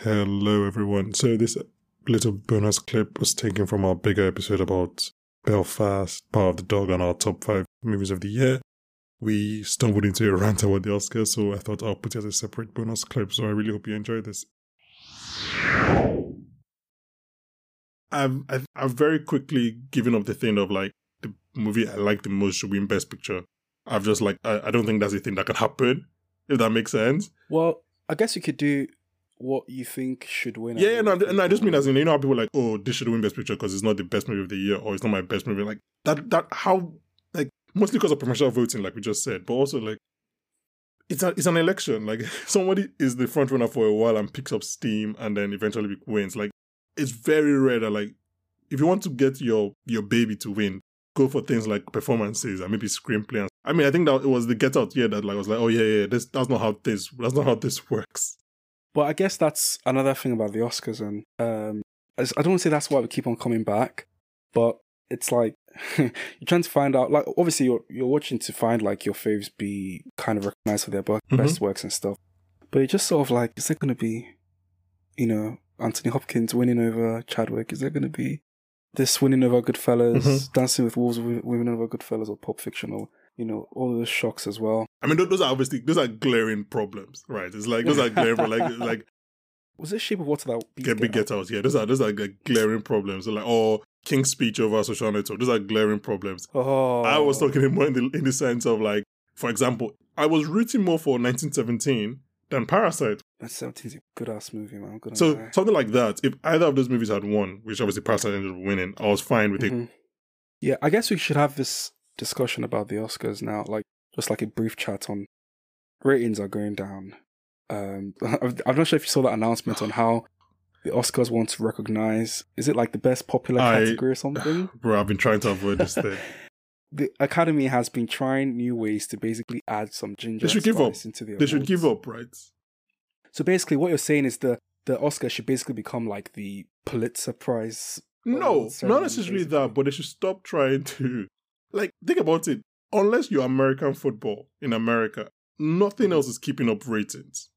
Hello, everyone. So, this little bonus clip was taken from our bigger episode about Belfast, Power of the Dog, and our top five movies of the year. We stumbled into a rant about the Oscars, so I thought I'll put it as a separate bonus clip. So, I really hope you enjoy this. I've, I've, I've very quickly given up the thing of like the movie I like the most should win Best Picture. I've just like, I, I don't think that's a thing that can happen, if that makes sense. Well, I guess you could do what you think should win. Yeah, yeah, no, no, I just mean as in you know how people are like, oh, this should win Best Picture because it's not the best movie of the year or it's not my best movie. Like that, that how like mostly because of preferential voting, like we just said, but also like it's a, it's an election. Like somebody is the front runner for a while and picks up steam and then eventually wins. Like it's very rare that like if you want to get your your baby to win, go for things like performances and maybe screenplay. And, I mean, I think that it was the Get Out year that like was like, oh yeah, yeah, this that's not how this that's not how this works. But I guess that's another thing about the Oscars, and um, I don't want to say that's why we keep on coming back, but it's like you're trying to find out. Like, obviously, you're you're watching to find like your faves be kind of recognized for their mm-hmm. best works and stuff. But it's just sort of like, is it going to be, you know, Anthony Hopkins winning over Chadwick? Is there going to be this winning over Goodfellas, mm-hmm. Dancing with Wolves winning over Goodfellas, or Pulp Fiction, or you know, all those shocks as well. I mean, those are obviously those are glaring problems, right? It's like those are glaring, like like. Was it Shape of Water that get, get, get out? Yeah, those are those are like glaring problems. So like, oh, King's Speech over social network. Those are glaring problems. Oh. I was talking more in the in the sense of like, for example, I was rooting more for 1917 than Parasite. 1917 is a good ass movie, man. so lie. something like that. If either of those movies had won, which obviously Parasite ended up winning, I was fine with mm-hmm. it. Yeah, I guess we should have this discussion about the Oscars now, like just like a brief chat on ratings are going down. Um, I'm not sure if you saw that announcement on how the Oscars want to recognize is it like the best popular I, category or something? Bro, I've been trying to avoid this thing. the Academy has been trying new ways to basically add some ginger. They should give up. Into the they awards. should give up, right? So basically, what you're saying is the the Oscar should basically become like the Pulitzer Prize. No, not necessarily basically. that, but they should stop trying to like, think about it. Unless you're American football in America, nothing else is keeping up ratings.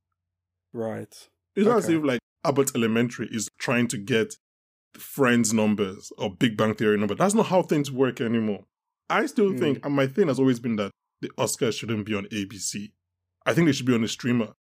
Right. It's okay. not as if like Abbott Elementary is trying to get Friends numbers or Big Bang Theory number. That's not how things work anymore. I still mm. think, and my thing has always been that the Oscars shouldn't be on ABC. I think they should be on a streamer.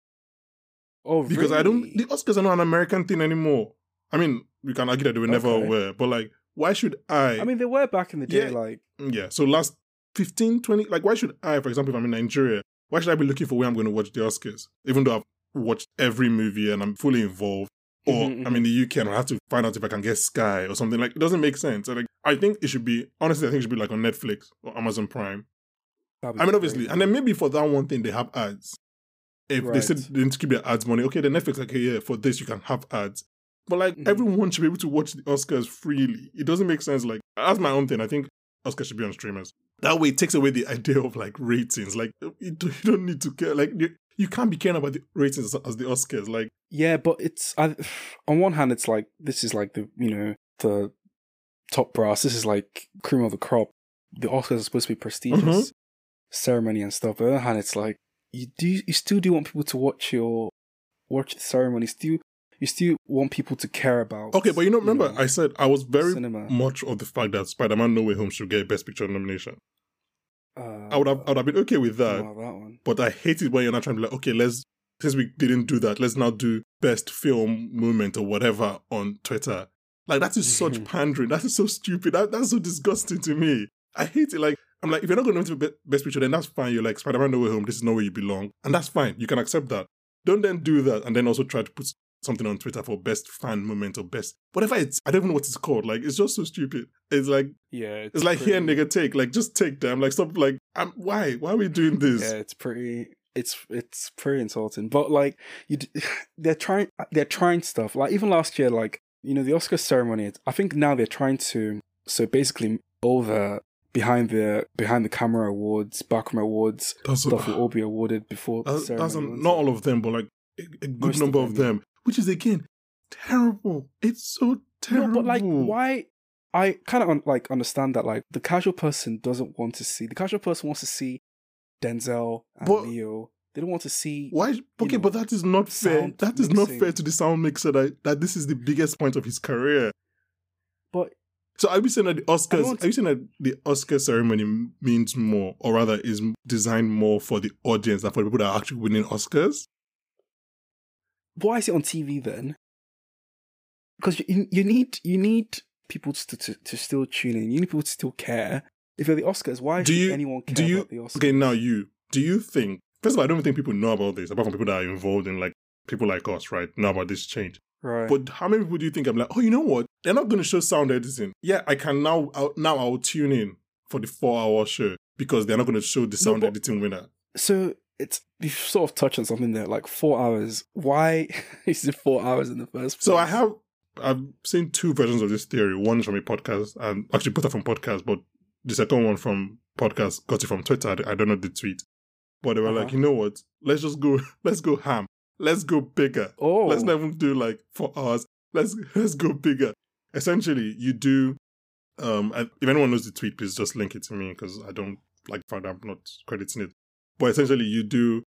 Oh, because really? I don't. The Oscars are not an American thing anymore. I mean, we can argue that they were never okay. aware, but like why should I? I mean, they were back in the day, yeah, like. Yeah. So last 15, 20, like, why should I, for example, if I'm in Nigeria, why should I be looking for where I'm going to watch the Oscars? Even though I've watched every movie and I'm fully involved. Or mm-hmm, I'm in mm-hmm. the UK and I have to find out if I can get Sky or something. Like, it doesn't make sense. like, I think it should be, honestly, I think it should be like on Netflix or Amazon Prime. I mean, obviously. Great. And then maybe for that one thing, they have ads. If right. they said they didn't keep their ads money, okay, then Netflix, like, okay, yeah, for this, you can have ads. But like mm-hmm. everyone should be able to watch the Oscars freely. It doesn't make sense. Like that's my own thing. I think Oscars should be on streamers. That way, it takes away the idea of like ratings. Like you don't need to care. Like you, you can't be caring about the ratings as, the Oscars. Like yeah, but it's I, on one hand, it's like this is like the you know the top brass. This is like cream of the crop. The Oscars are supposed to be prestigious mm-hmm. ceremony and stuff. But on the other hand, it's like you do you still do want people to watch your watch the ceremony. Still you still want people to care about. Okay, but you know, remember you know, I said I was very cinema. much of the fact that Spider-Man No Way Home should get Best Picture nomination. Uh, I would have, I would have been okay with that. that but I hate it when you're not trying to be like, okay, let's since we didn't do that, let's now do best film moment or whatever on Twitter. Like that is such pandering. That is so stupid. That, that's so disgusting to me. I hate it. Like I'm like, if you're not going to be best picture, then that's fine. You're like Spider-Man No Way Home. This is not where you belong, and that's fine. You can accept that. Don't then do that and then also try to put something on Twitter for best fan moment or best whatever it's I don't even know what it's called. Like it's just so stupid. It's like yeah, it's, it's like pretty... here nigga take like just take them like stop like I'm why why are we doing this? Yeah, it's pretty. It's it's pretty insulting. But like you, they're trying they're trying stuff like even last year like you know the Oscar ceremony. I think now they're trying to so basically all the behind the behind the camera awards, backroom awards that's stuff a, will all be awarded before. That's, that's a, not all of them, but like a, a good Most number of them. of them which is again terrible. It's so terrible. No, but like, why? I kind of un- like understand that like the casual person doesn't want to see the casual person wants to see Denzel and but, Leo They don't want to see. Why? Okay, know, but that is not fair. That is not fair to the sound mixer that, that this is the biggest point of his career. But So are we saying that the Oscars? Are you saying that the Oscar ceremony means more, or rather, is designed more for the audience than for the people that are actually winning Oscars? Why is it on TV then? Because you, you need you need people to, to to still tune in. You need people to still care. If you're the Oscars, why Do you- anyone care Do you? about the Oscars? Okay, now you. Do you think? First of all, I don't think people know about this, apart from people that are involved in like people like us, right? Know about this change. right? But how many people do you think I'm like? Oh, you know what? They're not going to show sound editing. Yeah, I can now. I'll, now I'll tune in for the four-hour show because they're not going to show the sound but- editing winner. so it's you've sort of touched on something there, like four hours. Why is it four hours in the first place? So I have I've seen two versions of this theory. One is from a podcast, and actually both are from podcast, but the second one from podcast got it from Twitter. I don't know the tweet, but they were like, Uh-huh. you know what? Let's just go. Let's go ham. Let's go bigger. Oh, Let's not even do like four hours. Let's let's go bigger. Essentially, you do. Um, if anyone knows the tweet, please just link it to me because I don't like find I'm not crediting it. But essentially, you do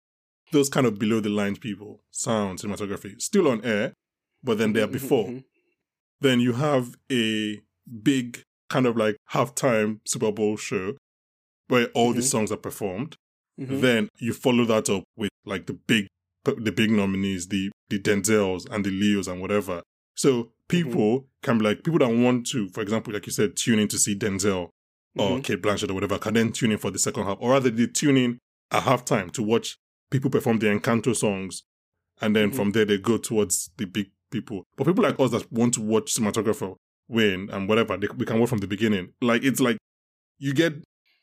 those kind of below the line people, sound, cinematography, still on air, but then they're Mhm, before. mhm, Then you have a big kind of like halftime Super Bowl show where all the Mhm. songs are performed. mhm. Then you follow that up with like the big, the big nominees, the the Denzels and the Leos and whatever. So people can be like people that want to, for example, like you said, tune in to see Denzel or. Cate Blanchett or whatever, can then tune in for the second half, or rather they tune in at halftime to watch people perform the Encanto songs, and then Mhm. from there they go towards the big people. But people like us that want to watch cinematographer win and whatever, they, we can watch from the beginning. Like it's like you get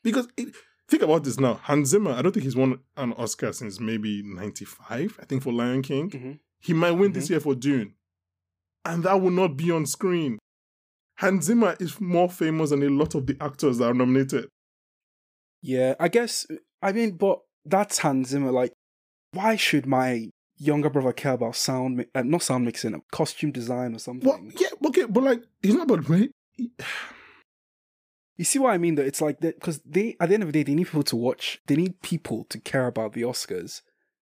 because it, think about this now. Hans Zimmer, I don't think he's won an Oscar since maybe '95. I think for Lion King, Mhm. he might win this year for Dune, and that will not be on screen. Hans Zimmer is more famous than a lot of the actors that are nominated. Yeah, I guess. I mean, but that's Hans Zimmer. Like, why should my younger brother care about sound, mi- uh, not sound mixing, costume design or something? Well, yeah, okay, but like, he's not about right. You see what I mean? Though it's like that because they, at the end of the day, they need people to watch. They need people to care about the Oscars.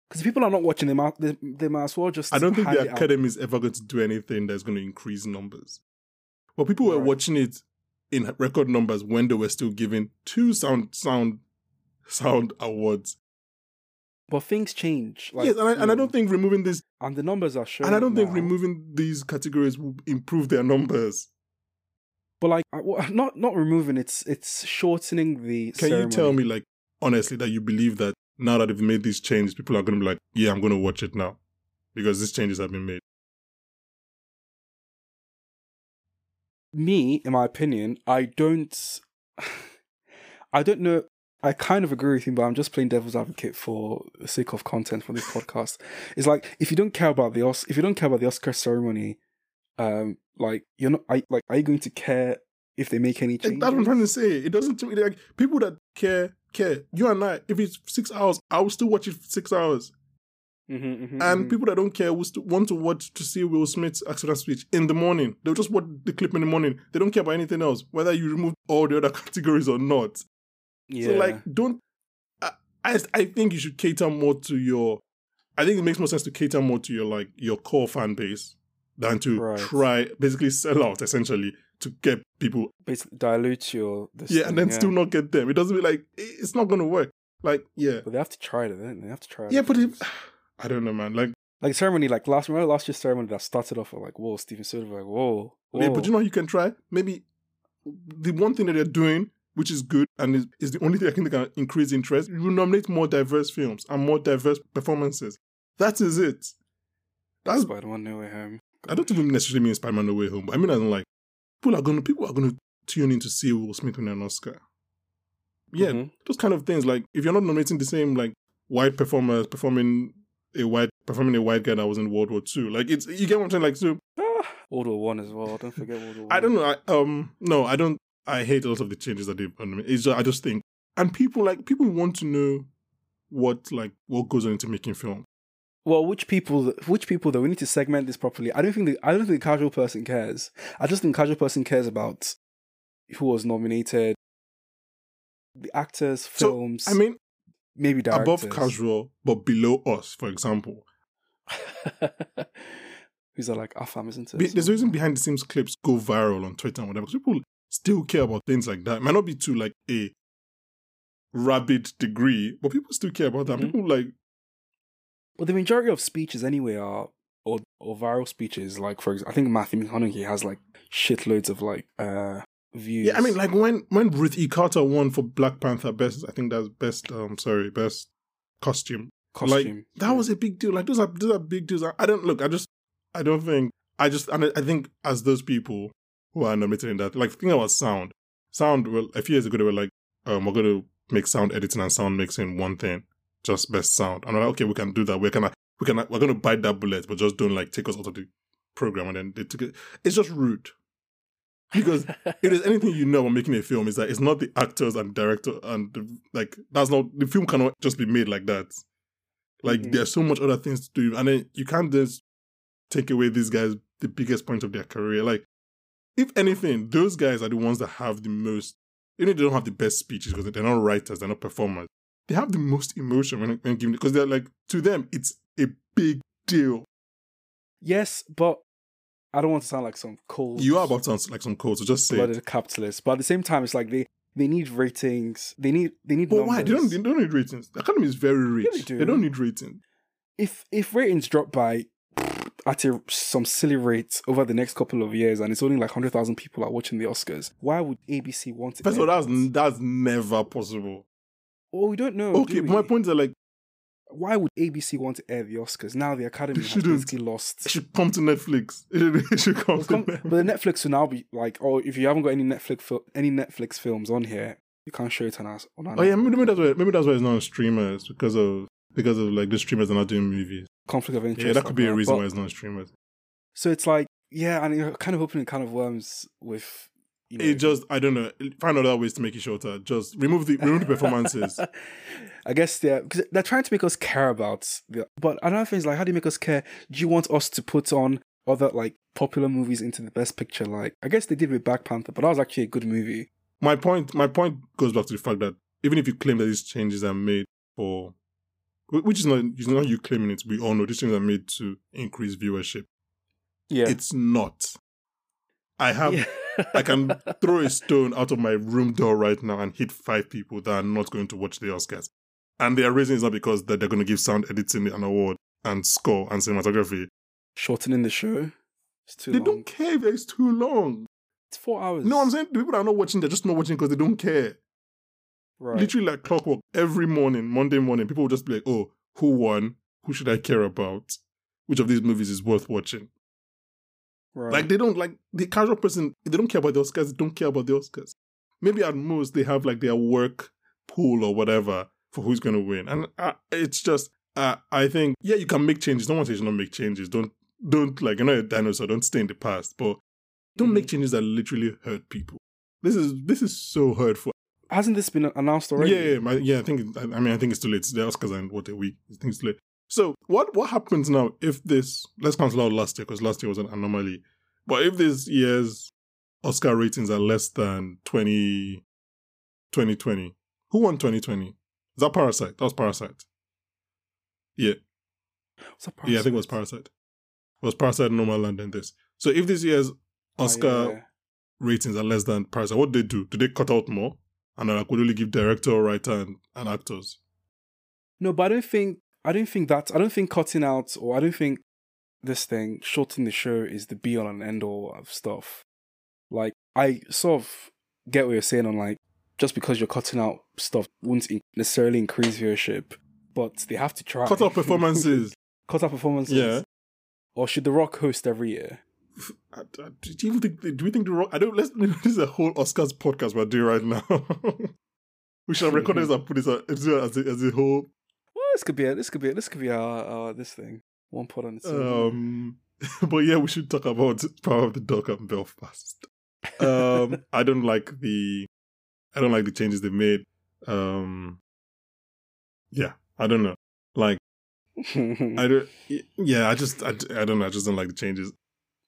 Because people are not watching them out. They, they might as well just. I don't think the. Academy is ever going to do anything that's going to increase numbers. But people were Right. watching it in record numbers when they were still giving two sound sound sound awards. But things change. Like, yes, and I, and I don't think removing this, and the numbers are showing. and I don't think now. removing these categories will improve their numbers. But like, not not removing. It's it's shortening the. Can you tell me, like, honestly, that you believe that now that they've made these changes, people are going to be like, yeah, I'm going to watch it now because these changes have been made. me, in my opinion, I don't. I don't know. I kind of agree with him, but I'm just playing devil's advocate for the sake of content for this podcast. It's like if you don't care about the Os- if you don't care about the Oscar ceremony, um, like you're not, I, like, are you going to care if they make any changes? That's what I'm trying to say. It doesn't like people that care care. You and I, if it's six hours, I will still watch it for six hours. Mhm, mhm, And mhm. people that don't care will still want to watch to see Will Smith's accident speech in the morning. They'll just watch the clip in the morning. They don't care about anything else, whether you remove all the other categories or not. Yeah, So like, don't. I, I I think you should cater more to your. I think it makes more sense to cater more to your like your core fan base than to Right. try basically sell out essentially to get people basically dilute your. Yeah, thing, and then still not get them. It doesn't be like it's not gonna work. Like yeah, But they have to try it, don't they? Have to try it. yeah, but if, I don't know, man. Like like ceremony, like last remember last year's ceremony that started off with like whoa, Steven Soderbergh, whoa, whoa. yeah, but you know you can try maybe the one thing that they're doing. Which is good and is, is the only thing I think that can increase interest. You nominate more diverse films and more diverse performances. That is it. That's Spider-Man No Way Home. I don't even necessarily mean Spider-Man No Way Home, but I mean as in like people are gonna people are gonna tune in to see Will Smith win an Oscar. Yeah, Mhm. those kind of things. Like if you're not nominating the same like white performers performing a white performing a white guy that was in World War Two, like it's you get what I'm saying. Like so, Ah, World War One as well. Don't forget World War One. I don't know. I, um, no, I don't. I hate a lot of the changes that they've done. It's just, I just think, and people like people want to know what like what goes on into making film. Well, which people? Which people? Though we need to segment this properly. I don't think the I don't think the casual person cares. I just think casual person cares about who was nominated, the actors, So, films. I mean, maybe directors. above casual, but below us, for example. These are like AFAM, isn't it? Be- There's a reason behind the scenes clips go viral on Twitter and whatever. 'cause people still care about things like that. It might not be to like a rabid degree, but people still care about that. Mhm. People like Well, the majority of speeches anyway are or or viral speeches. Like for example, I think Matthew McConaughey has like shitloads of like uh views. yeah. I mean, like when when Ruth E. Carter won for Black Panther best, I think that's best. Um, sorry, best costume. costume. Like that was a big deal. Like those are those are big deals. I, I don't look. I just I don't think I just and I, I think as those people who are nominated in that, like think about sound. Sound. Well, a few years ago they were like, um, we're going to make sound editing and sound mixing one thing, just best sound. And I'm like, okay, we can do that. We're gonna we can we're gonna bite that bullet, but just don't like take us out of the program. And then they took it. It's just rude. Because it is anything you know about making a film is that it's not the actors and director and the, like that's not the film cannot just be made like that. Like Mhm. there's so much other things to do, and then you can't just take away these guys the biggest point of their career. Like if anything, those guys are the ones that have the most. Even if they don't have the best speeches because they're not writers, they're not performers. They have the most emotion when when giving because they're like to them it's a big deal. yes, but I don't want to sound like some cold. You are about to sound like some code, so just say blooded capitalist, but at the same time, it's like they they need ratings. They need they need. But why? They don't, they don't need ratings. The Academy is very rich. they do. They don't need ratings. if if ratings drop by at a, some silly rate over the next couple of years and it's only like 100,000 people are watching the Oscars, why would ABC want to? First of all, that's it? that's never possible. Well, we don't know. Okay, do but my we? point is like Why would ABC want to air the Oscars? Now the Academy has basically lost. it should come to Netflix. It should come come- Netflix. but the Netflix will now be like, oh, if you haven't got any Netflix fil- any Netflix films on here, you can't show it on us. On Oh yeah, network. maybe that's why maybe that's why it's not on streamers because of because of like the streamers are not doing movies. conflict of interest. Yeah, that could be a reason But- why it's not streamers. So it's like, yeah, and you're kind of opening kind of worms with. You know, It just I don't know. Find other ways to make it shorter. Just remove the remove the performances. I guess they're because they're trying to make us care about the. But another thing is like, how do you make us care? Do you want us to put on other like popular movies into the best picture? Like, I guess they did with Black Panther, but that was actually a good movie. my point my point goes back to the fact that even if you claim that these changes are made for which is not it's not you claiming it, we all know these things are made to increase viewership. Yeah, It's not. I have Yeah. I can throw a stone out of my room door right now and hit five people that are not going to watch the Oscars. And their reason is not because that they're going to give sound editing an award and score and cinematography. shortening the show. It's too They long. don't care if it's too long. It's four hours. No, I'm saying the people that are not watching, they're just not watching because they don't care. Right. Literally like clockwork. Every morning, Monday morning, people will just be like, oh, who won? Who should I care about? Which of these movies is worth watching? right. Like they don't like the casual person. They don't care about the Oscars. They don't care about the Oscars. Maybe at most they have like their work pool or whatever for who's going to win. And uh, it's just, uh, I think, yeah, you can make changes. No one says you don't make changes. Don't don't like you're not a dinosaur. Don't stay in the past. But don't make changes that literally hurt people. This is this is so hurtful. Hasn't this been announced already? Yeah, yeah, yeah. I think I mean I think it's too late. The Oscars are in what a week. I think it's too late. So what what happens now if this? Let's cancel out last year because last year was an anomaly. But if this year's Oscar ratings are less than 20, 2020, who won 2020? Is that Parasite? That was Parasite. Yeah, that yeah. I think it was Parasite? Parasite. It was Parasite, Nomadland, and this. So if this year's Oh, Oscar yeah. ratings are less than Parasite, what do they do? Do they cut out more? And like would only give director, writer, and, and actors. No, but I don't think I don't think that I don't think cutting out or I don't think this thing shortening the show is the be all and end all of stuff. Like I sort of get what you're saying on like just because you're cutting out stuff wouldn't necessarily increase viewership, but they have to try. Cut out performances. cut out performances. Yeah. Or should The Rock host every year? Do you even think? Do we think the? I don't. Let's. This is a whole Oscars podcast we're doing right now. we should have recorded this and put this as a, as a, as a whole. Well, this could be a, this could be a, this could be our, our this thing. One pot on its own. Um, but yeah, we should talk about Power of the Dog and Belfast. Um, I don't like the. I don't like the changes they made. Um, yeah, I don't know. Like I don't. Yeah, I just. I, I don't know. I just don't like the changes.